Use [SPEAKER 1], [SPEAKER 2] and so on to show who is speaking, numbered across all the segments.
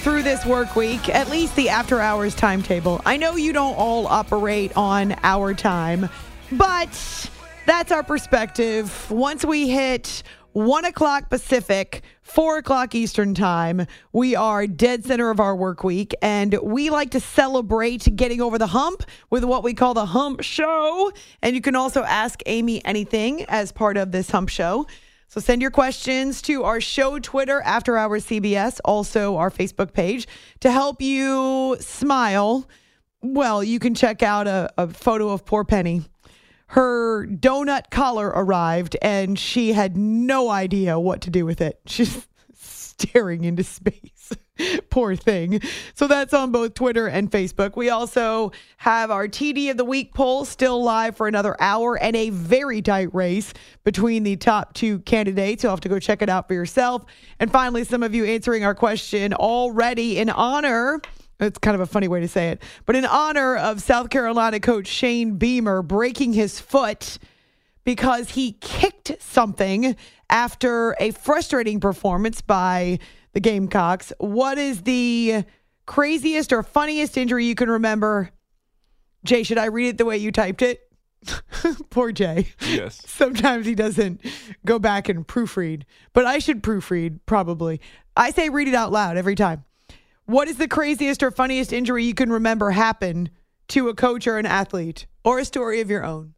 [SPEAKER 1] through this work week, at least the after hours timetable. I know you don't all operate on our time, but that's our perspective. Once we hit one o'clock Pacific, four o'clock Eastern time, we are dead center of our work week, and we like to celebrate getting over the hump with what we call the hump show. And you can also ask Amy anything as part of this hump show. So send your questions to our show Twitter, After Hours CBS, also our Facebook page to help you smile. Well, you can check out a, a photo of poor Penny. Her donut collar arrived and she had no idea what to do with it. She's staring into space. Poor thing. So that's on both Twitter and Facebook. We also have our TD of the Week poll still live for another hour and a very tight race between the top two candidates. You'll have to go check it out for yourself. And finally, some of you answering our question already in honor. It's kind of a funny way to say it, but in honor of South Carolina coach Shane Beamer breaking his foot because he kicked something after a frustrating performance by the Gamecocks. What is the craziest or funniest injury you can remember? Jay, should I read it the way you typed it? Poor Jay.
[SPEAKER 2] Yes.
[SPEAKER 1] Sometimes he doesn't go back and proofread, but I should proofread probably. I say read it out loud every time. What is the craziest or funniest injury you can remember happen to a coach or an athlete or a story of your own?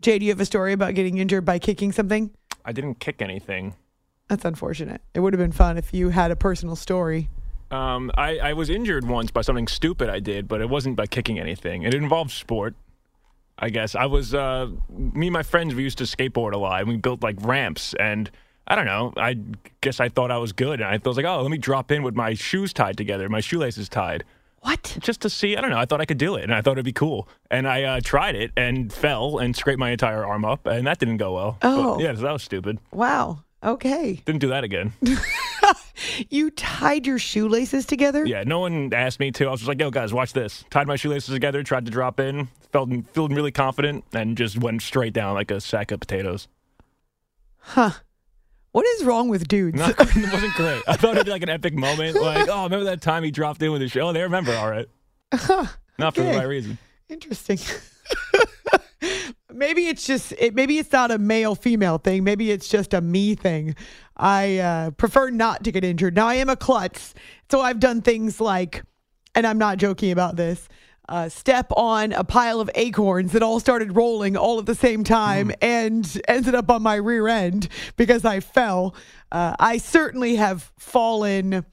[SPEAKER 1] Jay, do you have a story about getting injured by kicking something?
[SPEAKER 2] I didn't kick anything.
[SPEAKER 1] That's unfortunate. It would have been fun if you had a personal story.
[SPEAKER 2] Um, I, I was injured once by something stupid I did, but it wasn't by kicking anything. It involved sport. I guess I was uh, me and my friends. We used to skateboard a lot, and we built like ramps. And I don't know. I guess I thought I was good, and I was like, oh, let me drop in with my shoes tied together, my shoelaces tied.
[SPEAKER 1] What?
[SPEAKER 2] Just to see, I don't know. I thought I could do it, and I thought it'd be cool. And I uh, tried it and fell and scraped my entire arm up, and that didn't go well.
[SPEAKER 1] Oh.
[SPEAKER 2] But, yeah, so that was stupid.
[SPEAKER 1] Wow. Okay.
[SPEAKER 2] Didn't do that again.
[SPEAKER 1] You tied your shoelaces together?
[SPEAKER 2] Yeah, no one asked me to. I was just like, yo, guys, watch this. Tied my shoelaces together, tried to drop in, felt feeling really confident, and just went straight down like a sack of potatoes.
[SPEAKER 1] Huh. What is wrong with dudes?
[SPEAKER 2] Not, it wasn't great. I thought it'd be like an epic moment. Like, oh, remember that time he dropped in with his show? Oh, they remember, all right. Not for the right reason.
[SPEAKER 1] Interesting. Maybe it's just it, maybe it's not a male female thing. Maybe it's just a me thing. I uh, prefer not to get injured. Now I am a klutz, so I've done things like, and I'm not joking about this. Uh, step on a pile of acorns that all started rolling all at the same time and ended up on my rear end because I fell. Uh, I certainly have fallen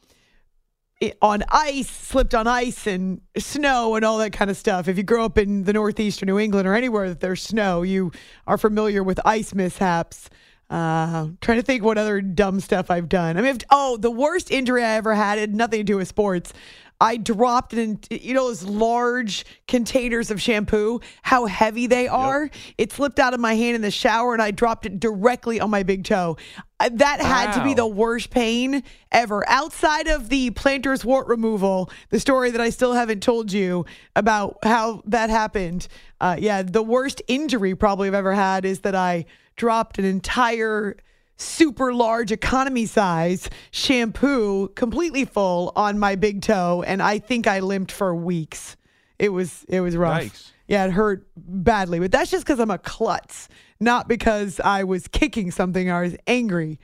[SPEAKER 1] on ice, slipped on ice and snow and all that kind of stuff. If you grow up in the Northeast or New England or anywhere that there's snow, you are familiar with ice mishaps. Uh, trying to think what other dumb stuff I've done. I mean, oh, the worst injury I ever had had nothing to do with sports. I dropped in, you know, those large containers of shampoo, how heavy they are. It slipped out of my hand in the shower and I dropped it directly on my big toe. Uh, That had to be the worst pain ever. Outside of the plantar's wart removal, the story that I still haven't told you about how that happened. Uh, yeah, the worst injury probably I've ever had is that I dropped an entire super large economy size shampoo completely full on my big toe and I think I limped for weeks. It was it was rough.
[SPEAKER 2] Yikes.
[SPEAKER 1] Yeah, it hurt badly, but that's just because I'm a klutz, not because I was kicking something or I was angry.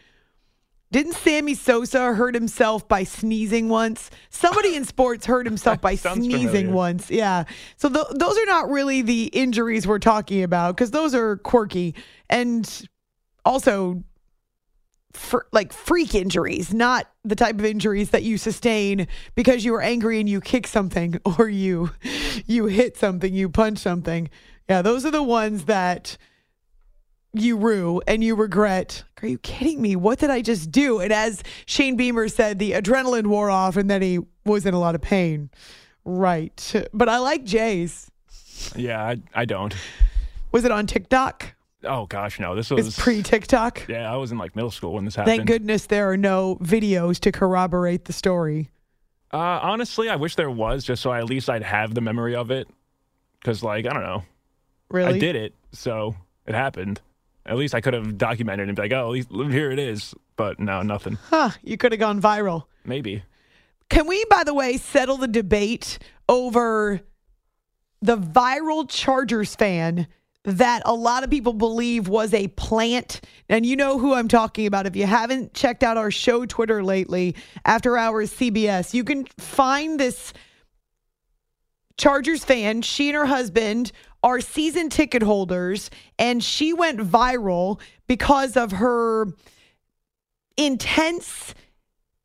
[SPEAKER 1] Didn't Sammy Sosa hurt himself by sneezing once? Somebody in sports hurt himself by sneezing
[SPEAKER 2] familiar.
[SPEAKER 1] once. Yeah. So th- those are not really the injuries we're talking about because those are quirky and also fr- like freak injuries, not the type of injuries that you sustain because you were angry and you kick something or you you hit something, you punch something. Yeah, those are the ones that you rue and you regret. Are you kidding me? What did I just do? And as Shane Beamer said, the adrenaline wore off and then he was in a lot of pain. Right. But I like Jay's.
[SPEAKER 2] Yeah, I, I don't.
[SPEAKER 1] Was it on TikTok?
[SPEAKER 2] Oh gosh, no. This was
[SPEAKER 1] pre TikTok.
[SPEAKER 2] Yeah, I was in like middle school when this happened.
[SPEAKER 1] Thank goodness there are no videos to corroborate the story.
[SPEAKER 2] Uh, honestly, I wish there was, just so I, at least I'd have the memory of it. Because, like, I don't know,
[SPEAKER 1] Really?
[SPEAKER 2] I did it, so it happened. At least I could have documented and be like, oh, at least here it is. But no, nothing.
[SPEAKER 1] Huh, you could have gone viral.
[SPEAKER 2] Maybe.
[SPEAKER 1] Can we, by the way, settle the debate over the viral Chargers fan that a lot of people believe was a plant? And you know who I'm talking about. If you haven't checked out our show Twitter lately, After Hours CBS, you can find this Chargers fan. She and her husband are season ticket holders, and she went viral because of her intense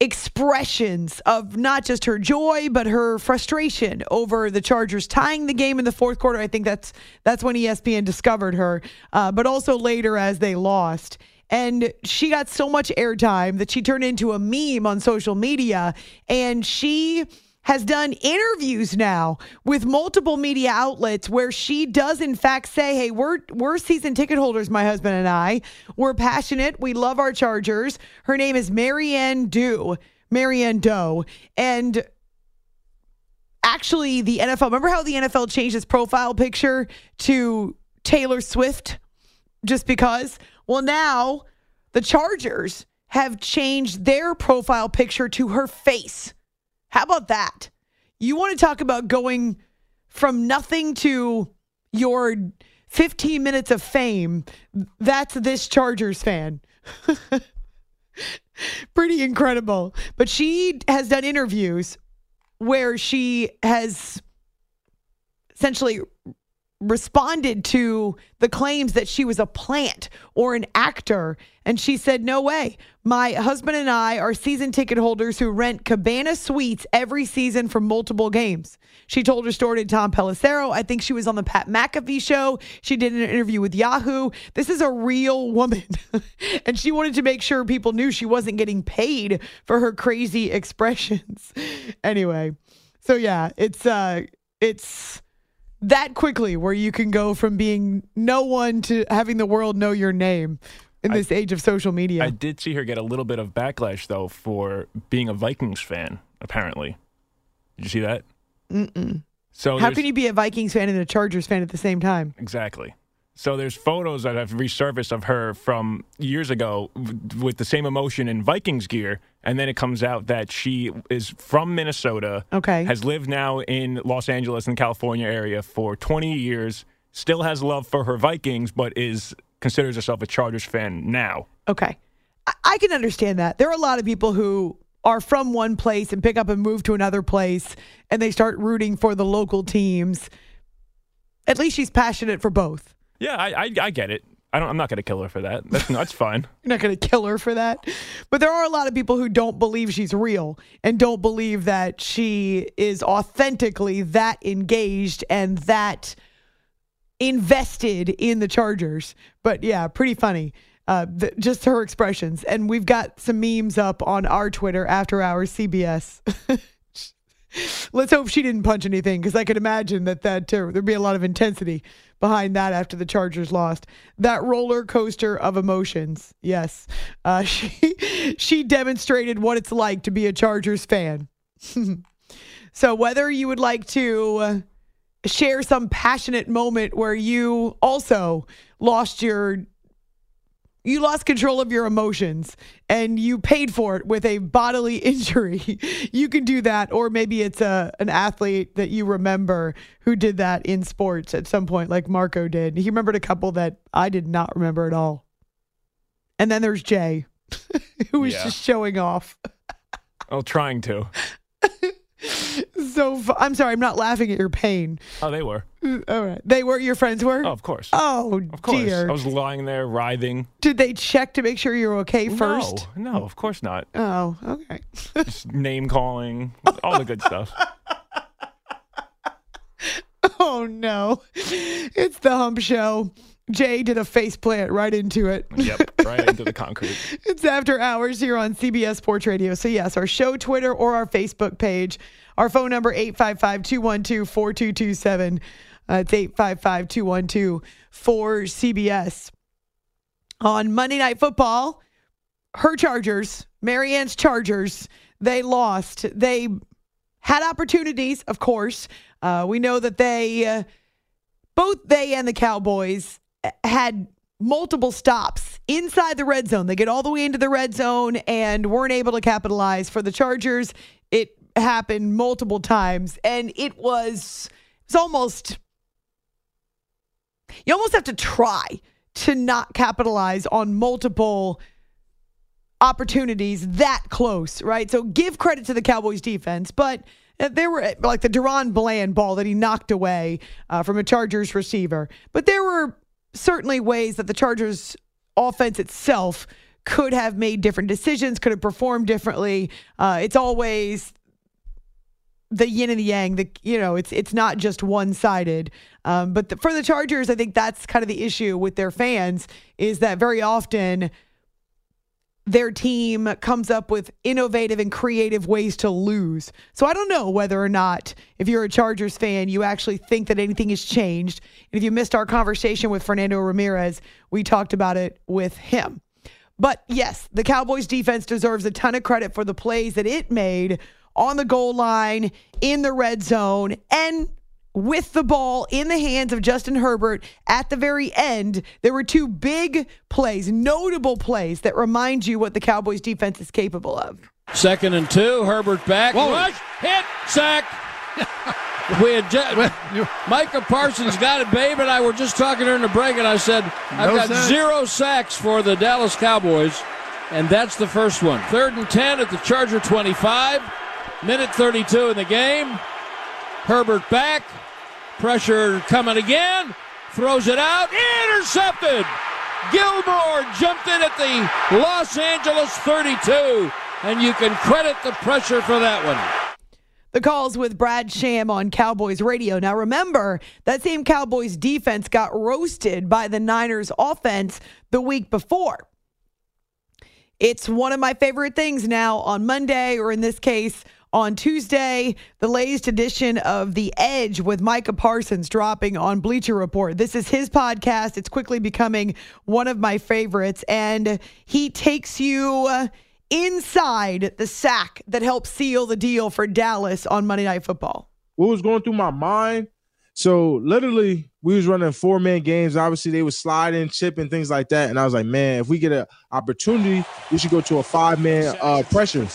[SPEAKER 1] expressions of not just her joy but her frustration over the Chargers tying the game in the fourth quarter. I think that's that's when ESPN discovered her, uh, but also later as they lost. And she got so much airtime that she turned into a meme on social media, and she has done interviews now with multiple media outlets where she does in fact say, "Hey, we're we're season ticket holders, my husband and I. We're passionate. We love our Chargers." Her name is Marianne Dew, Marianne Doe, and actually the NFL. Remember how the NFL changed its profile picture to Taylor Swift just because? Well, now the Chargers have changed their profile picture to her face. How about that? You want to talk about going from nothing to your 15 minutes of fame? That's this Chargers fan. Pretty incredible. But she has done interviews where she has essentially responded to the claims that she was a plant or an actor. And she said, No way. My husband and I are season ticket holders who rent cabana suites every season for multiple games. She told her story to Tom Pelissero. I think she was on the Pat McAfee show. She did an interview with Yahoo. This is a real woman. and she wanted to make sure people knew she wasn't getting paid for her crazy expressions. anyway, so yeah, it's, uh, it's, that quickly where you can go from being no one to having the world know your name in this age of social media.
[SPEAKER 2] I did see her get a little bit of backlash, though, for being a Vikings fan, apparently. Did you see that? Mm-mm. So
[SPEAKER 1] How can you be a Vikings fan and a Chargers fan at the same time?
[SPEAKER 2] Exactly. So there's photos that have resurfaced of her from years ago with the same emotion in Vikings gear, and then it comes out that she is from Minnesota.
[SPEAKER 1] Okay.
[SPEAKER 2] Has lived now in Los Angeles and California area for 20 years. Still has love for her Vikings, but is considers herself a Chargers fan now.
[SPEAKER 1] Okay. I, I can understand that. There are a lot of people who are from one place and pick up and move to another place and they start rooting for the local teams. At least she's passionate for both.
[SPEAKER 2] Yeah, I I, I get it. I don't, I'm not going to kill her for that. That's that's fine.
[SPEAKER 1] You're not going to kill her for that. But there are a lot of people who don't believe she's real and don't believe that she is authentically that engaged and that invested in the Chargers. But yeah, pretty funny. Uh, th- just her expressions. And we've got some memes up on our Twitter, After Hours CBS. Let's hope she didn't punch anything because I could imagine that that uh, there'd be a lot of intensity behind that after the Chargers lost. That roller coaster of emotions. Yes, uh, she she demonstrated what it's like to be a Chargers fan. so whether you would like to share some passionate moment where you also lost your you lost control of your emotions and you paid for it with a bodily injury. you can do that or maybe it's a an athlete that you remember who did that in sports at some point like Marco did. He remembered a couple that I did not remember at all. And then there's Jay. who was
[SPEAKER 2] Yeah.
[SPEAKER 1] just showing off.
[SPEAKER 2] Oh, trying to.
[SPEAKER 1] So I'm sorry, I'm not laughing at your pain.
[SPEAKER 2] Oh, they were.
[SPEAKER 1] Uh, all right, they were your friends were.
[SPEAKER 2] Oh, of course.
[SPEAKER 1] Oh,
[SPEAKER 2] of course.
[SPEAKER 1] dear.
[SPEAKER 2] I was lying there, writhing.
[SPEAKER 1] Did they check to make sure you were okay first?
[SPEAKER 2] No, no, of course not.
[SPEAKER 1] Oh, okay.
[SPEAKER 2] Just name calling, all the good stuff.
[SPEAKER 1] oh no, it's the Hump Show. Jay did a face plant right into it.
[SPEAKER 2] Yep, right into the concrete.
[SPEAKER 1] It's after hours here on CBS Sports Radio. So, yes, our show Twitter or our Facebook page. Our phone number 855 212 4227. Uh, It's 855 212 4CBS. On Monday Night Football, her Chargers, Marianne's Chargers, they lost. They had opportunities, of course. Uh, we know that they, uh, both they and the Cowboys, had multiple stops inside the red zone. They get all the way into the red zone and weren't able to capitalize. For the Chargers, it happened multiple times, and it was it's almost you almost have to try to not capitalize on multiple opportunities that close, right? So give credit to the Cowboys defense, but there were like the DaRon Bland ball that he knocked away uh, from a Chargers receiver. But there were certainly ways that the Chargers offense itself could have made different decisions, could have performed differently. Uh, it's always the yin and the yang. The you know, it's it's not just one sided. Um, but the, for the Chargers, I think that's kind of the issue with their fans is that very often their team comes up with innovative and creative ways to lose. So I don't know whether or not, if you're a Chargers fan, you actually think that anything has changed. And if you missed our conversation with Fernando Ramirez, we talked about it with him. But yes, the Cowboys defense deserves a ton of credit for the plays that it made on the goal line, in the red zone, and with the ball in the hands of Justin Herbert at the very end. There were two big plays, notable plays that remind you what the Cowboys defense is capable of.
[SPEAKER 3] Second and two. Herbert back. Rush. Hit. Sack. we had ju- Micah Parsons got it. Babe and I were just talking during the break, and I said, I've
[SPEAKER 4] No
[SPEAKER 3] got
[SPEAKER 4] sacks.
[SPEAKER 3] zero sacks for the Dallas Cowboys, and that's the first one. Third and 10 at the Charger 25. Minute 32 in the game. Herbert back. Pressure coming again. Throws it out. Intercepted. Gilmore jumped in at the Los Angeles 32. And you can credit the pressure for that one.
[SPEAKER 1] The calls with Brad Sham on Cowboys radio. Now, remember, that same Cowboys defense got roasted by the Niners offense the week before. It's one of my favorite things now on Monday, or in this case, on Tuesday, the latest edition of The Edge with Micah Parsons dropping on Bleacher Report. This is his podcast. It's quickly becoming one of my favorites, and he takes you uh, inside the sack that helped seal the deal for Dallas on Monday Night Football.
[SPEAKER 4] what was going through my mind. So literally, we was running four man games. Obviously, they was sliding, chipping, things like that. And I was like, man, if we get an opportunity, we should go to a five man uh, pressure.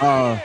[SPEAKER 4] Uh,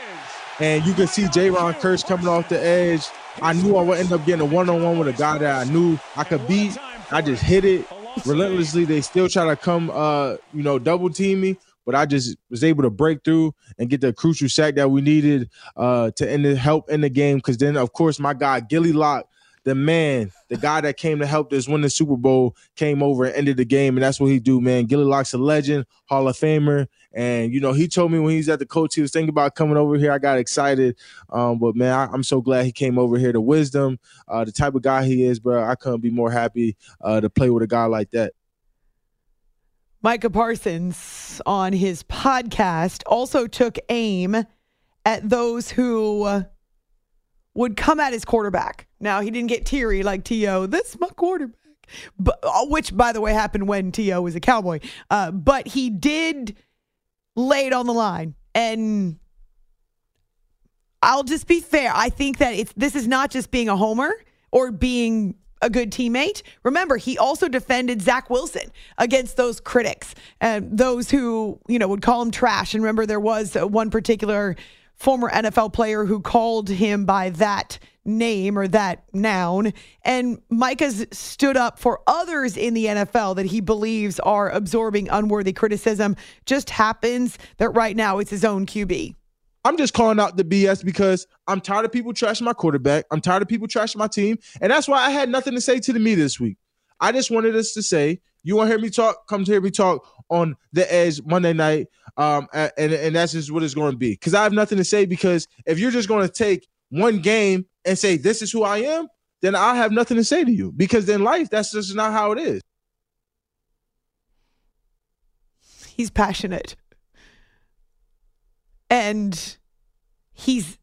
[SPEAKER 4] and you can see J. Ron Kurtz coming off the edge. I knew I would end up getting a one on one with a guy that I knew I could beat. I just hit it relentlessly. They still try to come, uh, you know, double team me, but I just was able to break through and get the crucial sack that we needed uh, to end the help in the game. Because then, of course, my guy Gilly Lock, the man, the guy that came to help us win the Super Bowl, came over and ended the game, and that's what he do, man. Gilly Lock's a legend, Hall of Famer, and you know he told me when he was at the coach, he was thinking about coming over here. I got excited, um, but man, I, I'm so glad he came over here. The wisdom, uh, the type of guy he is, bro. I couldn't be more happy uh, to play with a guy like that.
[SPEAKER 1] Micah Parsons on his podcast also took aim at those who would come at his quarterback. Now, he didn't get teary like T.O., this is my quarterback, but, uh, which, by the way, happened when T.O. was a cowboy. Uh, but he did lay it on the line. And I'll just be fair. I think that it's this is not just being a homer or being a good teammate. Remember, he also defended Zach Wilson against those critics and those who, you know, would call him trash. And remember, there was uh, one particular former NFL player who called him by that name or that noun. And Micah's stood up for others in the NFL that he believes are absorbing unworthy criticism. Just happens that right now it's his own QB.
[SPEAKER 4] I'm just calling out the BS because I'm tired of people trashing my quarterback. I'm tired of people trashing my team. And that's why I had nothing to say to the media this week. I just wanted us to say, you want to hear me talk? Come to hear me talk on the edge Monday night. Um, and, and that's just what it's going to be. Because I have nothing to say because if you're just going to take one game and say, this is who I am, then I have nothing to say to you. Because in life, that's just not how it is.
[SPEAKER 1] He's passionate and he's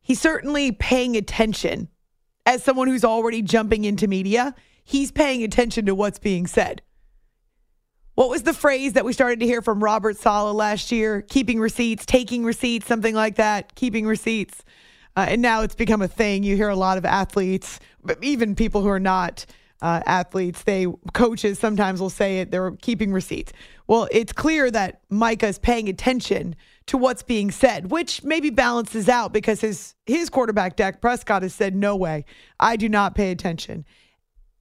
[SPEAKER 1] he's certainly paying attention as someone who's already jumping into media he's paying attention to what's being said what was the phrase that we started to hear from robert saleh last year keeping receipts taking receipts something like that keeping receipts uh, and now it's become a thing you hear a lot of athletes but even people who are not uh, athletes, they coaches sometimes will say it. They're keeping receipts. Well, it's clear that Micah is paying attention to what's being said, which maybe balances out because his his quarterback Dak Prescott has said, "No way, I do not pay attention."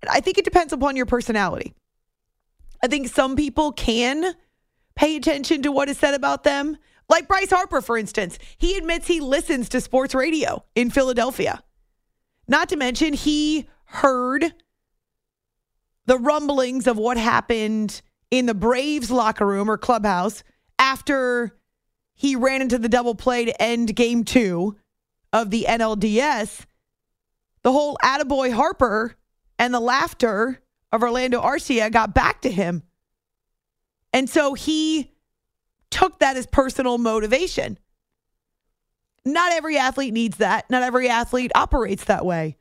[SPEAKER 1] I think it depends upon your personality. I think some people can pay attention to what is said about them. Like Bryce Harper, for instance, he admits he listens to sports radio in Philadelphia. Not to mention, he heard the rumblings of what happened in the Braves locker room or clubhouse after he ran into the double play to end game two of the NLDS. The whole attaboy Harper and the laughter of Orlando Arcia got back to him. And so he took that as personal motivation. Not every athlete needs that. Not every athlete operates that way.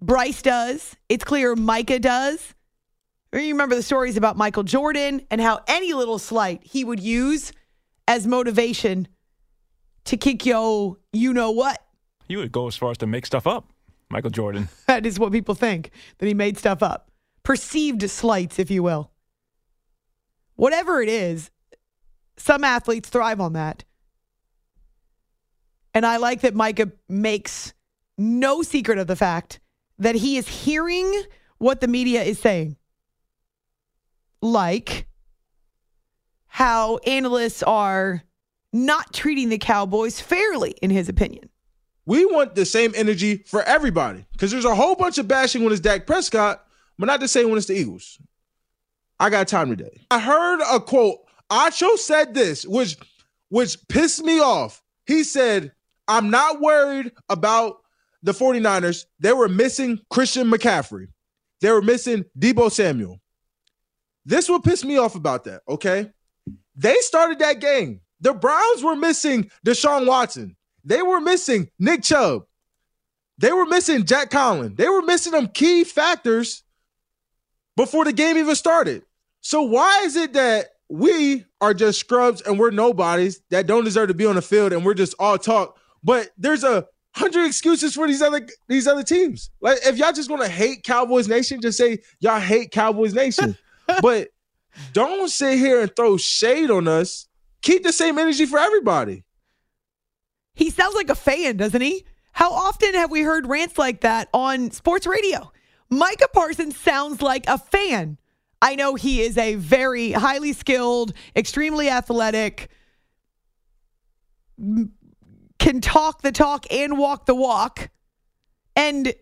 [SPEAKER 1] Bryce does. It's clear Micah does. You remember the stories about Michael Jordan and how any little slight he would use as motivation to kick yo, you know what?
[SPEAKER 2] He would go as far as to make stuff up, Michael Jordan.
[SPEAKER 1] that is what people think, that he made stuff up. Perceived slights, if you will. Whatever it is, some athletes thrive on that. And I like that Micah makes no secret of the fact that he is hearing what the media is saying. Like how analysts are not treating the Cowboys fairly, in his opinion.
[SPEAKER 4] We want the same energy for everybody because there's a whole bunch of bashing when it's Dak Prescott, but not the same when it's the Eagles. I got time today. I heard a quote. Acho said this, which which pissed me off. He said, I'm not worried about the 49ers, they were missing Christian McCaffrey. They were missing Deebo Samuel. This will piss me off about that, okay? They started that game. The Browns were missing Deshaun Watson. They were missing Nick Chubb. They were missing Jack Conklin. They were missing them key factors before the game even started. So why is it that we are just scrubs and we're nobodies that don't deserve to be on the field and we're just all talk, but there's a hundred excuses for these other these other teams. Like if y'all just gonna hate Cowboys Nation, just say y'all hate Cowboys Nation. but don't sit here and throw shade on us. Keep the same energy for everybody.
[SPEAKER 1] He sounds like a fan, doesn't he? How often have we heard rants like that on sports radio? Micah Parsons sounds like a fan. I know he is a very highly skilled, extremely athletic, can talk the talk and walk the walk. And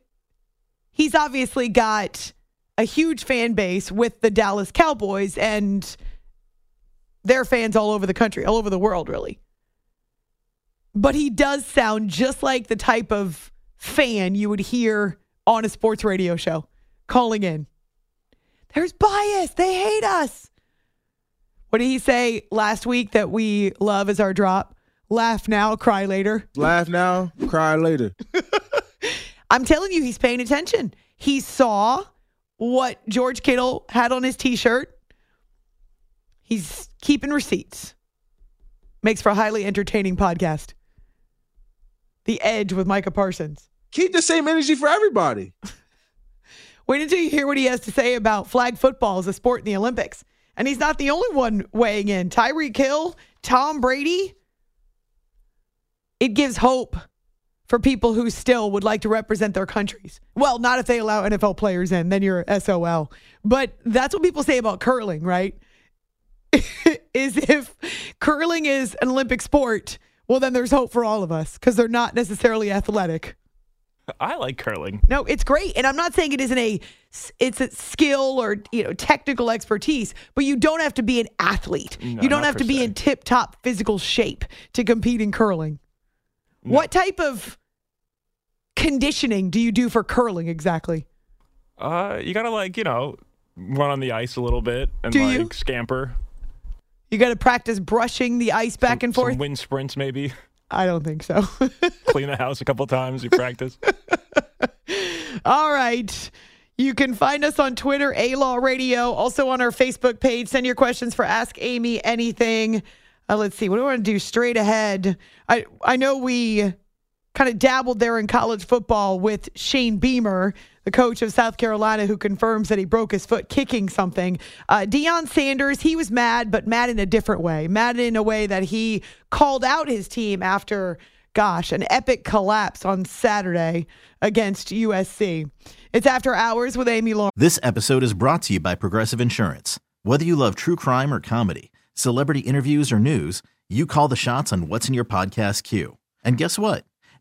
[SPEAKER 1] he's obviously got a huge fan base with the Dallas Cowboys and their fans all over the country, all over the world, really. But he does sound just like the type of fan you would hear on a sports radio show calling in. There's bias. They hate us. What did he say last week that we love as our drop? Laugh now, cry later.
[SPEAKER 4] Laugh now, cry later.
[SPEAKER 1] I'm telling you, he's paying attention. He saw what George Kittle had on his t shirt. He's keeping receipts. Makes for a highly entertaining podcast. The Edge with Micah Parsons.
[SPEAKER 4] Keep the same energy for everybody.
[SPEAKER 1] Wait until you hear what he has to say about flag football as a sport in the Olympics. And he's not the only one weighing in. Tyreek Hill, Tom Brady, it gives hope for people who still would like to represent their countries. Well, not if they allow NFL players in, then you're SOL. But that's what people say about curling, right? is if curling is an Olympic sport, well, then there's hope for all of us because they're not necessarily athletic.
[SPEAKER 2] I like curling.
[SPEAKER 1] No, it's great, and I'm not saying it isn't a it's a skill or you know technical expertise, but you don't have to be an athlete.
[SPEAKER 2] No,
[SPEAKER 1] you don't have to be
[SPEAKER 2] se.
[SPEAKER 1] in tip top physical shape to compete in curling. What type of conditioning do you do for curling exactly?
[SPEAKER 2] Uh, you gotta like you know run on the ice a little bit and
[SPEAKER 1] Do
[SPEAKER 2] like
[SPEAKER 1] you?
[SPEAKER 2] scamper.
[SPEAKER 1] You got to practice brushing the ice back and forth.
[SPEAKER 2] Some wind sprints maybe.
[SPEAKER 1] I don't think so.
[SPEAKER 2] Clean the house a couple times. You practice.
[SPEAKER 1] All right. You can find us on Twitter, A Law Radio, also on our Facebook page. Send your questions for Ask Amy Anything. Uh, let's see. What do I want to do straight ahead? I I know we kind of dabbled there in college football with Shane Beamer, the coach of South Carolina, who confirms that he broke his foot kicking something. Uh, Deion Sanders, he was mad, but mad in a different way. Mad in a way that he called out his team after, gosh, an epic collapse on Saturday against USC. It's After Hours with Amy Lawrence.
[SPEAKER 5] This episode is brought to you by Progressive Insurance. Whether you love true crime or comedy, celebrity interviews or news, you call the shots on what's in your podcast queue. And guess what?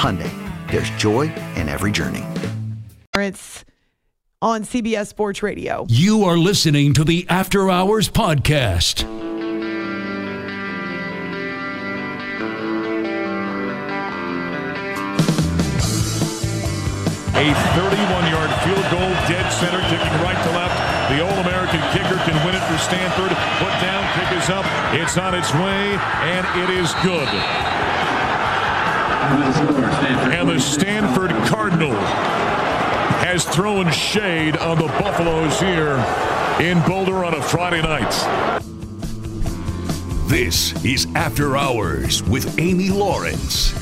[SPEAKER 6] Hyundai, there's joy in every journey.
[SPEAKER 1] It's on CBS Sports Radio.
[SPEAKER 7] You are listening to the After Hours Podcast.
[SPEAKER 8] A 31-yard field goal, dead center, kicking right to left. The All-American kicker can win it for Stanford. Put down, kick is up. It's on its way, and it is good. And the Stanford Cardinal has thrown shade on the Buffaloes here in Boulder on a Friday night.
[SPEAKER 7] This is After Hours with Amy Lawrence.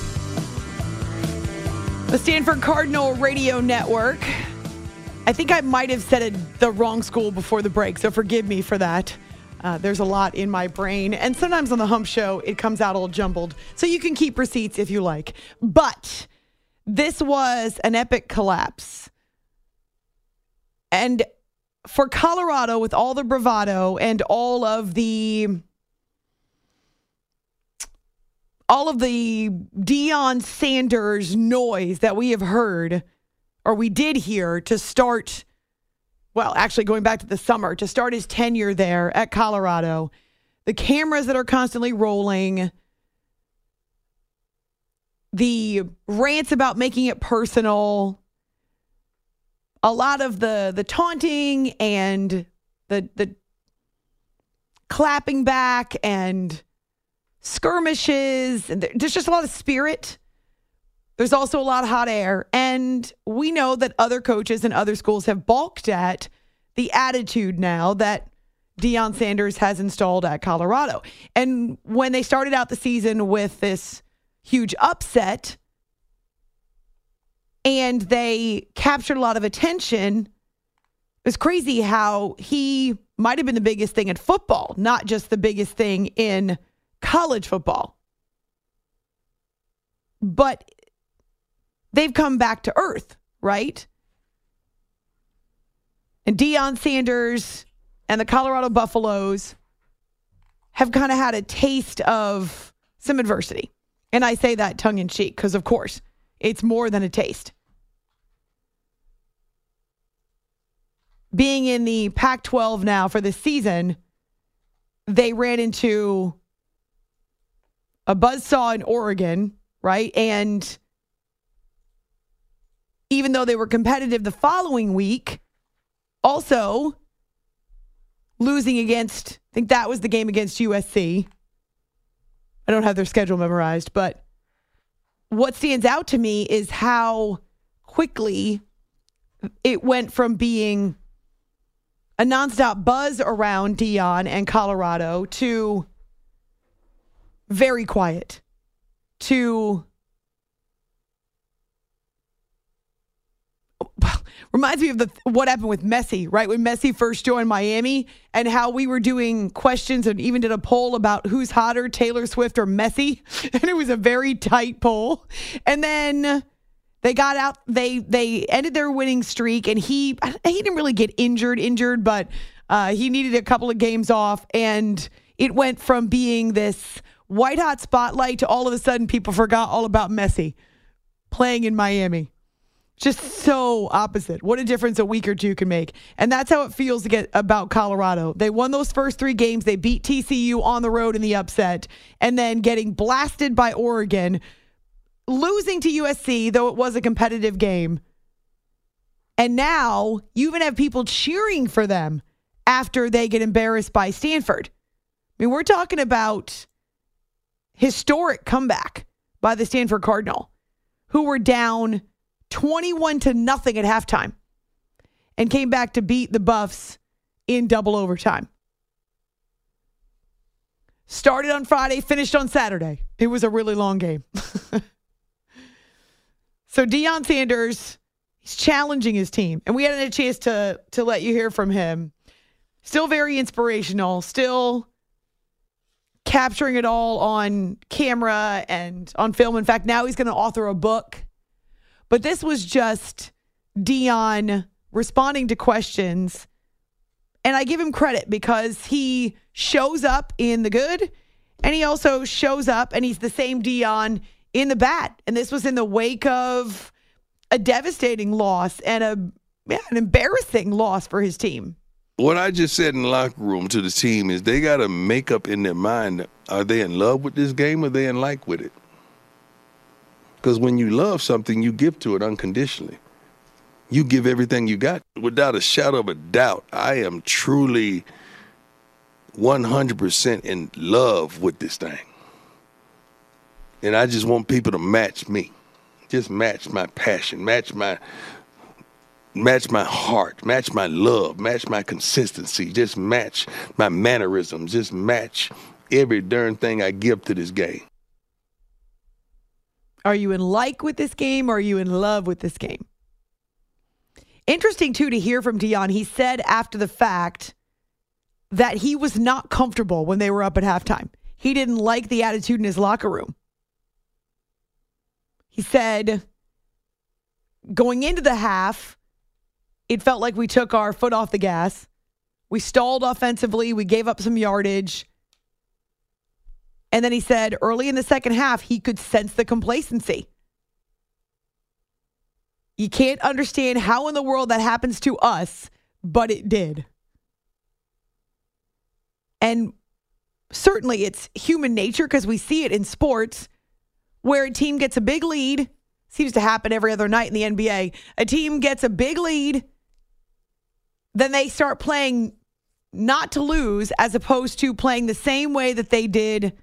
[SPEAKER 1] The Stanford Cardinal Radio Network. I think I might have said it the wrong school before the break, so forgive me for that. Uh, there's a lot in my brain, and sometimes on the Hump Show, it comes out all jumbled. So you can keep receipts if you like. But this was an epic collapse. And for Colorado, with all the bravado and all of the all of the Deion Sanders noise that we have heard, or we did hear to start, well, actually going back to the summer, to start his tenure there at Colorado, the cameras that are constantly rolling, the rants about making it personal, a lot of the the taunting and the the clapping back and skirmishes. And there's just a lot of spirit. There's also a lot of hot air. And we know that other coaches and other schools have balked at the attitude now that Deion Sanders has installed at Colorado. And when they started out the season with this huge upset and they captured a lot of attention, it was crazy how he might have been the biggest thing in football, not just the biggest thing in college football. But they've come back to earth, right? And Deion Sanders and the Colorado Buffaloes have kind of had a taste of some adversity. And I say that tongue in cheek because, of course, it's more than a taste. Being in the Pac 12 now for the season, they ran into a buzzsaw in Oregon, right? And even though they were competitive the following week, also losing against, I think that was the game against USC. I don't have their schedule memorized, but what stands out to me is how quickly it went from being a nonstop buzz around Deion and Colorado to very quiet to reminds me of the what happened with Messi, right? When Messi first joined Miami and how we were doing questions and even did a poll about who's hotter, Taylor Swift or Messi, and it was a very tight poll. And then they got out they they ended their winning streak and he he didn't really get injured injured, but uh, he needed a couple of games off and it went from being this white hot spotlight to all of a sudden people forgot all about Messi playing in Miami. Just so opposite. What a difference a week or two can make. And that's how it feels to get about Colorado. They won those first three games. They beat TCU on the road in the upset, and then getting blasted by Oregon, losing to USC, though it was a competitive game. And now you even have people cheering for them after they get embarrassed by Stanford. I mean, we're talking about historic comeback by the Stanford Cardinal, who were down 21 to nothing at halftime and came back to beat the Buffs in double overtime. Started on Friday, finished on Saturday. It was a really long game. so Deion Sanders, he's challenging his team, and we had a chance to to let you hear from him. Still very inspirational, still capturing it all on camera and on film. In fact, now he's going to author a book. But this was just Deion responding to questions. And I give him credit because he shows up in the good and he also shows up and he's the same Deion in the bad. And this was in the wake of a devastating loss and a yeah, an embarrassing loss for his team.
[SPEAKER 9] What I just said in the locker room to the team is they got to make up in their mind are they in love with this game or are they in like with it? Because when you love something, you give to it unconditionally. You give everything you got. Without a shadow of a doubt, I am truly 100% in love with this thing. And I just want people to match me. Just match my passion, match my match my heart, match my love, match my consistency, just match my mannerisms, just match every darn thing I give to this game.
[SPEAKER 1] Are you in like with this game or are you in love with this game? Interesting, too, to hear from Deion. He said after the fact that he was not comfortable when they were up at halftime. He didn't like the attitude in his locker room. He said going into the half, it felt like we took our foot off the gas. We stalled offensively, we gave up some yardage. And then he said early in the second half, he could sense the complacency. You can't understand how in the world that happens to us, but it did. And certainly it's human nature because we see it in sports where a team gets a big lead. Seems to happen every other night in the NBA. A team gets a big lead, then they start playing not to lose as opposed to playing the same way that they did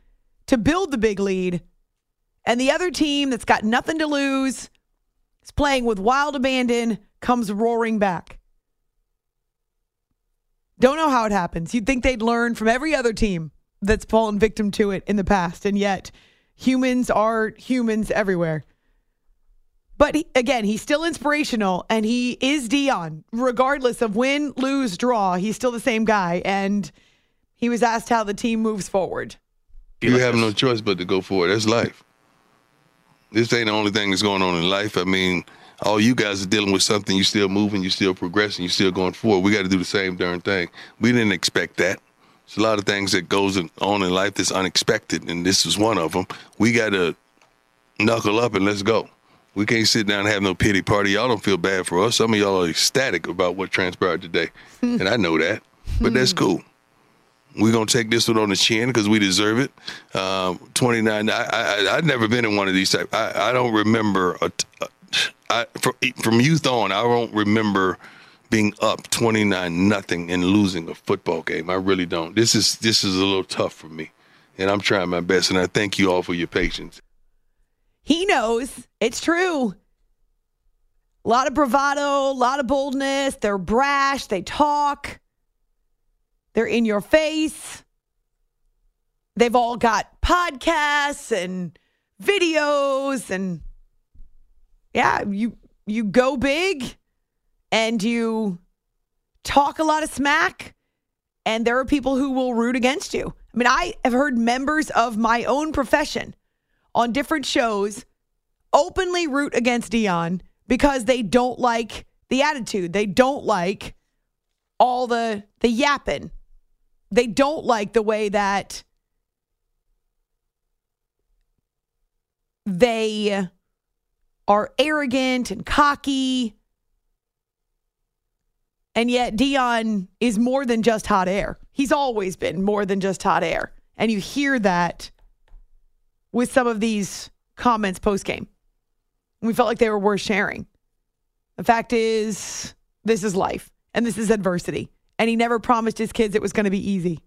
[SPEAKER 1] to build the big lead. And the other team that's got nothing to lose is playing with wild abandon, comes roaring back. Don't know how it happens. You'd think they'd learn from every other team that's fallen victim to it in the past, and yet humans are humans everywhere. But he, again, he's still inspirational, and he is Deion. regardless of win, lose, draw. He's still the same guy, and he was asked how the team moves forward.
[SPEAKER 9] You have no choice but to go for it. That's life. This ain't the only thing that's going on in life. I mean, all you guys are dealing with something. You're still moving. You're still progressing. You're still going forward. We got to do the same darn thing. We didn't expect that. There's a lot of things that goes on in life that's unexpected, and this is one of them. We got to knuckle up and let's go. We can't sit down and have no pity party. Y'all don't feel bad for us. Some of y'all are ecstatic about what transpired today, and I know that. But that's hmm. cool. We're gonna take this one on the chin because we deserve it. Um, Twenty nine. I, I I've never been in one of these type. I, I don't remember. A, a, I, from, from youth on, I don't remember being up twenty nine nothing and losing a football game. I really don't. This is this is a little tough for me, and I'm trying my best. And I thank you all for your patience.
[SPEAKER 1] He knows it's true. A lot of bravado, a lot of boldness. They're brash. They talk. They're in your face. They've all got podcasts and videos and yeah, you you go big and you talk a lot of smack and there are people who will root against you. I mean, I have heard members of my own profession on different shows openly root against Deion because they don't like the attitude. They don't like all the the yapping. They don't like the way that they are arrogant and cocky. And yet Deion is more than just hot air. He's always been more than just hot air. And you hear that with some of these comments post game. We felt like they were worth sharing. The fact is, this is life and this is adversity. And he never promised his kids it was going to be easy.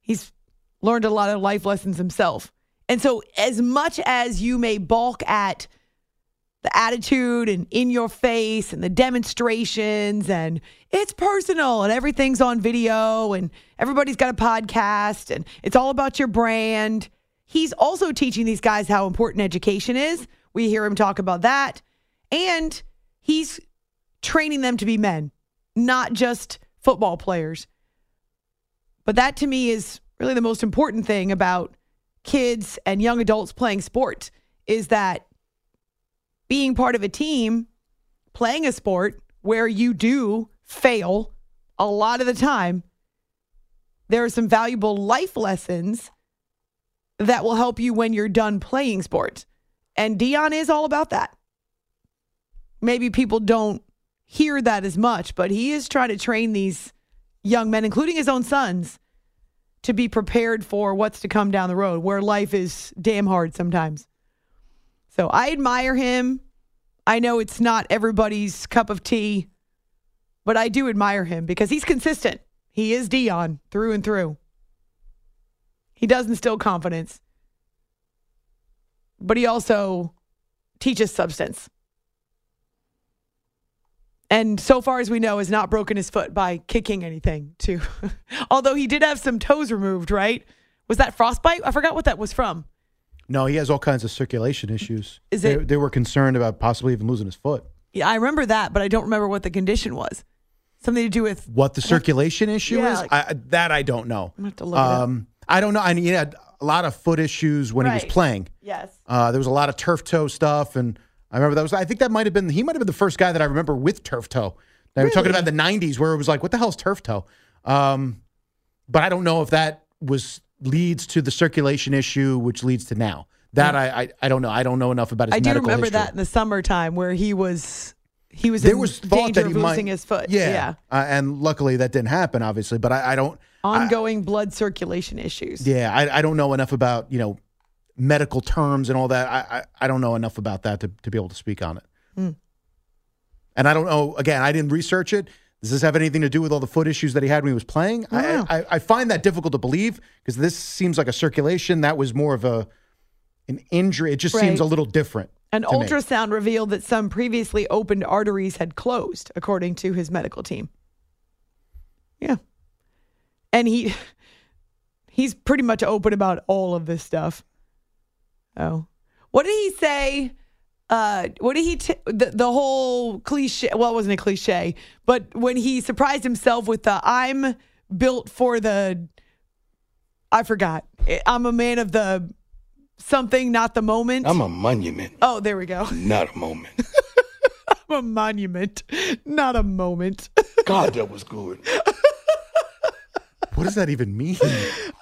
[SPEAKER 1] He's learned a lot of life lessons himself. And so, as much as you may balk at the attitude and in your face and the demonstrations and it's personal and everything's on video and everybody's got a podcast and it's all about your brand. He's also teaching these guys how important education is. We hear him talk about that. And he's training them to be men, not just football players. But that to me is really the most important thing about kids and young adults playing sports is that being part of a team, playing a sport where you do fail a lot of the time, there are some valuable life lessons that will help you when you're done playing sports. And Deion is all about that. Maybe people don't hear that as much, but he is trying to train these young men, including his own sons, to be prepared for what's to come down the road, where life is damn hard sometimes. So I admire him. I know it's not everybody's cup of tea, but I do admire him because he's consistent. He is Deion through and through. He does instill confidence, but he also teaches substance. And so far as we know, has not broken his foot by kicking anything. Too, although he did have some toes removed. Right? Was that frostbite? I forgot what that was from.
[SPEAKER 10] No, he has all kinds of circulation issues.
[SPEAKER 1] Is
[SPEAKER 10] they,
[SPEAKER 1] it-
[SPEAKER 10] they were concerned about possibly even losing his foot.
[SPEAKER 1] Yeah, I remember that, but I don't remember what the condition was. Something to do with
[SPEAKER 10] What the circulation issue
[SPEAKER 1] Yeah,
[SPEAKER 10] is,
[SPEAKER 1] like-
[SPEAKER 10] I, that I don't know.
[SPEAKER 1] I'm gonna have to look it up.
[SPEAKER 10] Um, I don't know. I mean, he had a lot of foot issues when he was playing.
[SPEAKER 1] Yes.
[SPEAKER 10] Uh, there was a lot of turf toe stuff, and I remember that was. I think that might have been. He might have been the first guy that I remember with turf toe. They were talking about the '90s, where it was like, "What the hell is turf toe?" Um, but I don't know if that was leads to the circulation issue, which leads to now. That I, I I don't know. I don't know enough about his
[SPEAKER 1] I do remember
[SPEAKER 10] history.
[SPEAKER 1] that in the summertime where he was he was
[SPEAKER 10] there
[SPEAKER 1] in
[SPEAKER 10] was thought
[SPEAKER 1] danger
[SPEAKER 10] that he
[SPEAKER 1] of losing
[SPEAKER 10] might,
[SPEAKER 1] his foot.
[SPEAKER 10] Yeah,
[SPEAKER 1] yeah.
[SPEAKER 10] Uh, and luckily that didn't happen, obviously. But I, I don't. I-
[SPEAKER 1] Ongoing blood circulation issues.
[SPEAKER 10] yeah, I, I don't know enough about you know medical terms and all that. I I, I don't know enough about that to, to be able to speak on it.
[SPEAKER 1] Hmm.
[SPEAKER 10] And I don't know. Again, I didn't research it. Does this have anything to do with all the foot issues that he had when he was playing? I, I, I find that difficult to believe because this seems like a circulation. That was more of a an injury. It just seems a little different.
[SPEAKER 1] An
[SPEAKER 10] to me.
[SPEAKER 1] ultrasound revealed that some previously opened arteries had closed, according to his medical team. Yeah. And he he's pretty much open about all of this stuff. Oh. What did he say? Uh, what did he t- the, the whole cliche well it wasn't a cliche but when he surprised himself with the i'm built for the i forgot i'm a man of the something not the moment
[SPEAKER 9] I'm a monument,
[SPEAKER 1] Oh, there we go.
[SPEAKER 9] not a moment.
[SPEAKER 1] I'm a monument, not a moment.
[SPEAKER 9] God, that was good.
[SPEAKER 10] What does that even mean?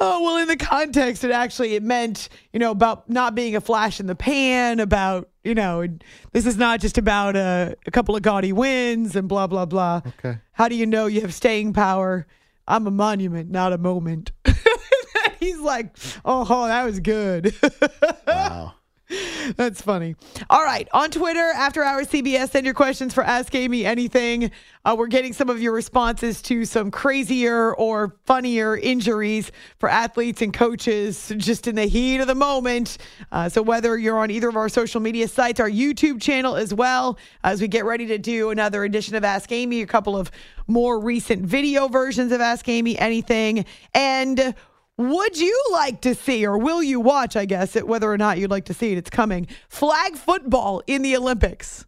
[SPEAKER 1] Oh, well, in the context, it actually it meant, you know, about not being a flash in the pan, about, you know, this is not just about a, a couple of gaudy wins and blah, blah, blah.
[SPEAKER 10] Okay.
[SPEAKER 1] How do you know you have staying power? I'm a monument, not a moment. He's like, oh, that was good.
[SPEAKER 10] Wow.
[SPEAKER 1] That's funny. All right. On Twitter, after hours CBS, send your questions for Ask Amy Anything. Uh, we're getting some of your responses to some crazier or funnier injuries for athletes and coaches just in the heat of the moment. Uh, so, whether you're on either of our social media sites, our YouTube channel as well, as we get ready to do another edition of Ask Amy, a couple of more recent video versions of Ask Amy Anything. And would you like to see, or will you watch, I guess, it, whether or not you'd like to see it, it's coming, flag football in the Olympics?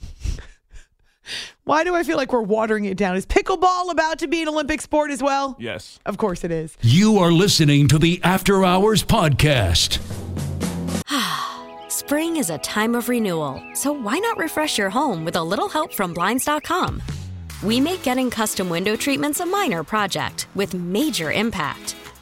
[SPEAKER 1] Why do I feel like we're watering it down? Is pickleball about to be an Olympic sport as well?
[SPEAKER 2] Yes.
[SPEAKER 1] Of course it is.
[SPEAKER 7] You are listening to the After Hours Podcast.
[SPEAKER 11] Spring is a time of renewal, so why not refresh your home with a little help from Blinds.com? We make getting custom window treatments a minor project with major impact.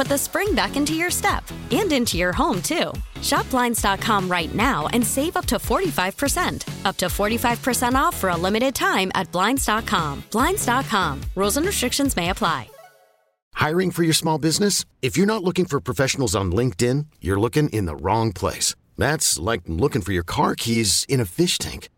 [SPEAKER 11] put the spring back into your step and into your home, too. Shop Blinds.com right now and save up to 45%. Up to 45% off for a limited time at Blinds.com. Blinds.com. Rules and restrictions may apply.
[SPEAKER 12] Hiring for your small business? If you're not looking for professionals on LinkedIn, you're looking in the wrong place. That's like looking for your car keys in a fish tank.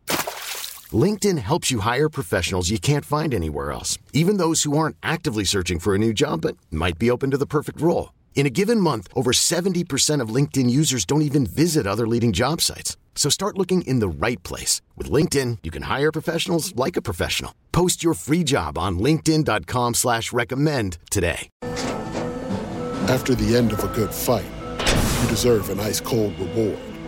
[SPEAKER 12] LinkedIn helps you hire professionals you can't find anywhere else, even those who aren't actively searching for a new job but might be open to the perfect role. In a given month, over 70% of LinkedIn users don't even visit other leading job sites. So start looking in the right place. With LinkedIn, you can hire professionals like a professional. Post your free job on linkedin.com slash recommend today.
[SPEAKER 13] After the end of a good fight, you deserve an ice cold reward.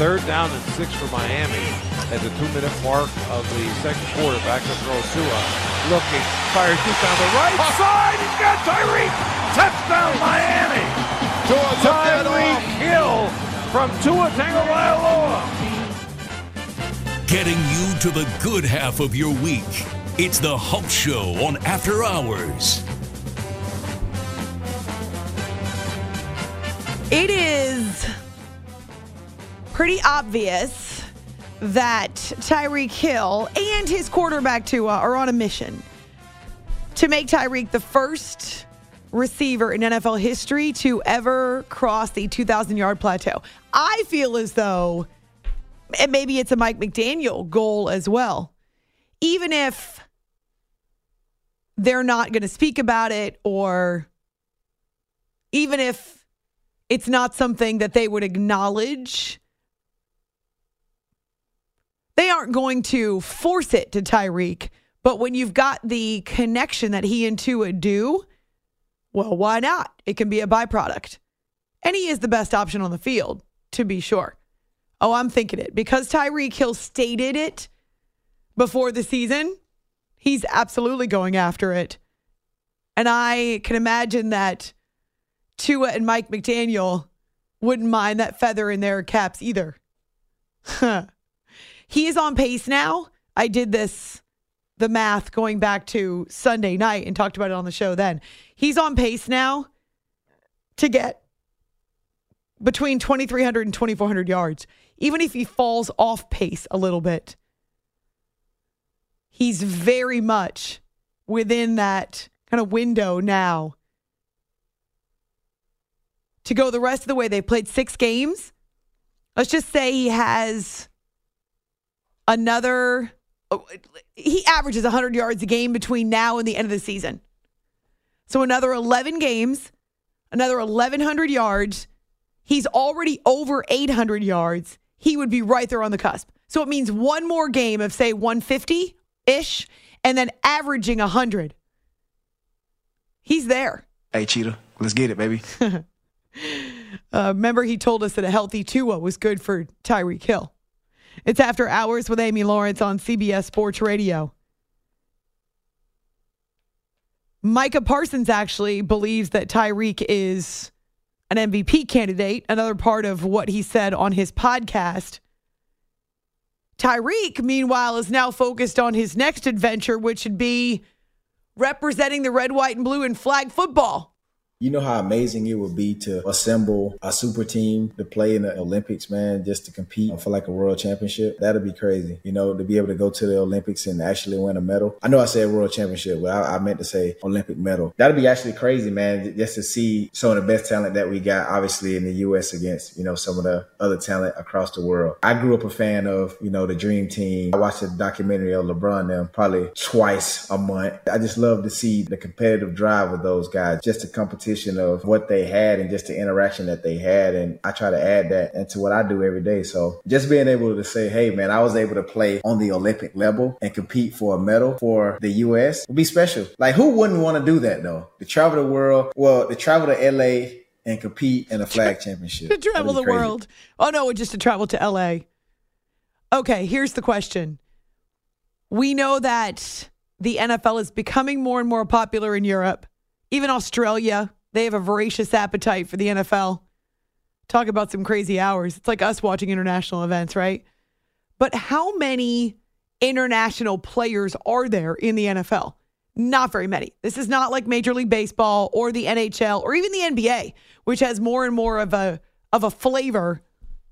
[SPEAKER 14] Third down and six for Miami at the two-minute mark of the second quarter. Back to throw Tua. Looking, fires deep down the right side. He's got Tyreek. Touchdown Miami. Tyreek Hill from Tua Tagovailoa.
[SPEAKER 7] Getting you to the good half of your week. It's the Hump Show on After Hours.
[SPEAKER 1] It is pretty obvious that Tyreek Hill and his quarterback Tua are on a mission to make Tyreek the first receiver in NFL history to ever cross the 2,000 yard plateau. I feel as though, and maybe it's a Mike McDaniel goal as well, even if they're not going to speak about it or even if It's not something that they would acknowledge. They aren't going to force it to Tyreek, but when you've got the connection that he and Tua do, well, why not? It can be a byproduct. And he is the best option on the field, to be sure. Oh, I'm thinking it. Because Tyreek Hill stated it before the season, he's absolutely going after it. And I can imagine that Tua and Mike McDaniel wouldn't mind that feather in their caps either. he is on pace now. I did this, the math going back to Sunday night and talked about it on the show then. He's on pace now to get between 2,300 and 2,400 yards, even if he falls off pace a little bit. He's very much within that kind of window now to go the rest of the way. They played six games. Let's just say he has another, oh, he averages 100 yards a game between now and the end of the season. So another 11 games, another 1,100 yards. He's already over 800 yards. He would be right there on the cusp. So it means one more game of, say, 150 ish, and then averaging 100. He's there.
[SPEAKER 15] Hey, Cheetah, let's get it, baby.
[SPEAKER 1] uh, remember, he told us that a healthy Tua was good for Tyreek Hill. It's After Hours with Amy Lawrence on CBS Sports Radio. Micah Parsons actually believes that Tyreek is an MVP candidate. Another part of what he said on his podcast. Tyreek, meanwhile, is now focused on his next adventure, which would be representing the red, white, and blue in flag football.
[SPEAKER 16] You know how amazing it would be to assemble a super team to play in the Olympics, man, just to compete for like a world championship. That'd be crazy. You know, to be able to go to the Olympics and actually win a medal. I know I said world championship, but I, I meant to say Olympic medal. That'd be actually crazy, man, just to see some of the best talent that we got, obviously, in the U.S. against, you know, some of the other talent across the world. I grew up a fan of, you know, the Dream Team. I watched a documentary of LeBron them probably twice a month. I just love to see the competitive drive of those guys, just the competition of what they had and just the interaction that they had. And I try to add that into what I do every day. So just being able to say, hey, man, I was able to play on the Olympic level and compete for a medal for the U.S. would be special. Like, who wouldn't want to do that, though? To travel the world, well, to travel to L.A. and compete in a flag championship.
[SPEAKER 1] to travel the
[SPEAKER 16] crazy.
[SPEAKER 1] world. Oh, no, just to travel to LA. Okay, here's the question. We know that the NFL is becoming more and more popular in Europe, even Australia. They have a voracious appetite for the NFL. Talk about some crazy hours. It's like us watching international events, right? But how many international players are there in the NFL? Not very many. This is not like Major League Baseball or the NHL or even the NBA, which has more and more of a of a flavor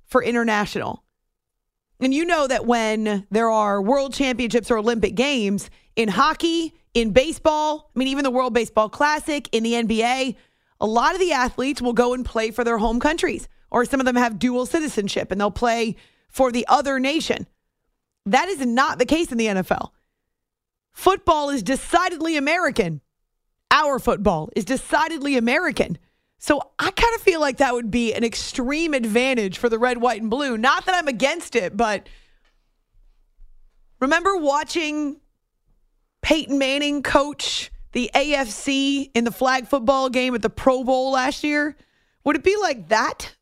[SPEAKER 1] for international. And you know that when there are world championships or Olympic games in hockey, in baseball, I mean, even the World Baseball Classic, in the NBA, a lot of the athletes will go and play for their home countries, or some of them have dual citizenship and they'll play for the other nation. That is not the case in the NFL. Football is decidedly American. Our football is decidedly American. So I kind of feel like that would be an extreme advantage for the red, white, and blue. Not that I'm against it, but remember watching Peyton Manning coach the AFC in the flag football game at the Pro Bowl last year? Would it be like that?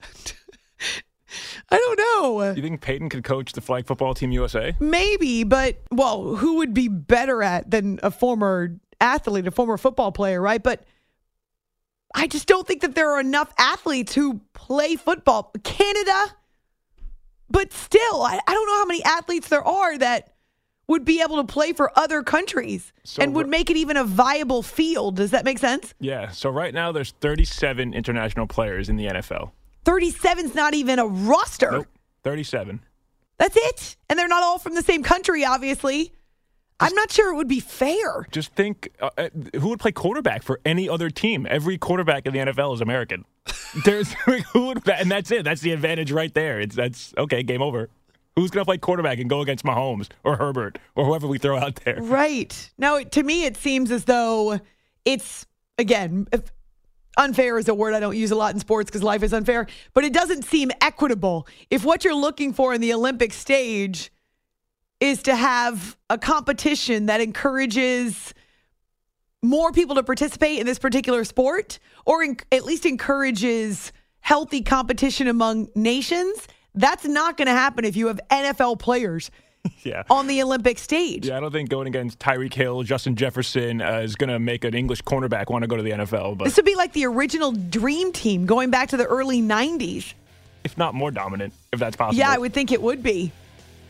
[SPEAKER 1] I don't know.
[SPEAKER 2] You think Peyton could coach the flag football team USA?
[SPEAKER 1] Maybe, but well, who would be better at than a former athlete, a former football player, right? But I just don't think that there are enough athletes who play football. Canada, but still, I, I don't know how many athletes there are that would be able to play for other countries
[SPEAKER 2] So
[SPEAKER 1] and would make it even a viable field. Does that make sense?
[SPEAKER 2] Yeah. So right now there's 37 international players in the NFL.
[SPEAKER 1] 37's not even a roster.
[SPEAKER 2] Nope. 37.
[SPEAKER 1] That's it. And they're not all from the same country, obviously. I'm not sure it would be fair.
[SPEAKER 2] Just think, uh, uh, who would play quarterback for any other team? Every quarterback in the NFL is American. There's who would, and that's it. That's the advantage right there. It's that's okay. Game over. Who's gonna play quarterback and go against Mahomes or Herbert or whoever we throw out there?
[SPEAKER 1] Right. Now, to me, it seems as though it's, again, unfair is a word I don't use a lot in sports because life is unfair, but it doesn't seem equitable. If what you're looking for in the Olympic stage is to have a competition that encourages more people to participate in this particular sport or in, at least encourages healthy competition among nations, that's not going to happen if you have NFL players
[SPEAKER 2] yeah.
[SPEAKER 1] on the Olympic stage.
[SPEAKER 2] Yeah, I don't think going against Tyreek Hill, Justin Jefferson uh, is going to make an English cornerback want to go to the NFL. But
[SPEAKER 1] This would be like the original dream team going back to the early 90s.
[SPEAKER 2] if not more dominant, if that's possible.
[SPEAKER 1] Yeah, I would think it would be.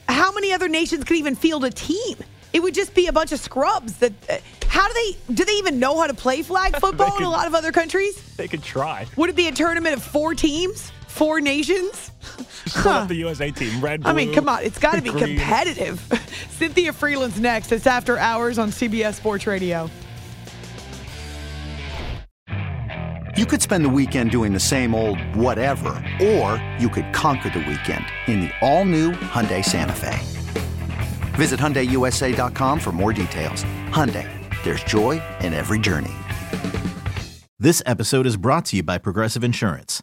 [SPEAKER 1] How many other nations could even field a team? It would just be a bunch of scrubs. That uh, how do they do they even know how to play flag football in a lot of other countries?
[SPEAKER 2] They could try.
[SPEAKER 1] Would it be a tournament of four teams, four nations?
[SPEAKER 2] Split up the USA team. Red,
[SPEAKER 1] I mean, come on, it's got to be
[SPEAKER 2] green.
[SPEAKER 1] competitive. Cynthia Freeland's next. It's after hours on CBS Sports Radio.
[SPEAKER 6] You could spend the weekend doing the same old whatever, or you could conquer the weekend in the all-new Hyundai Santa Fe. Visit HyundaiUSA.com for more details. Hyundai, there's joy in every journey.
[SPEAKER 5] This episode is brought to you by Progressive Insurance.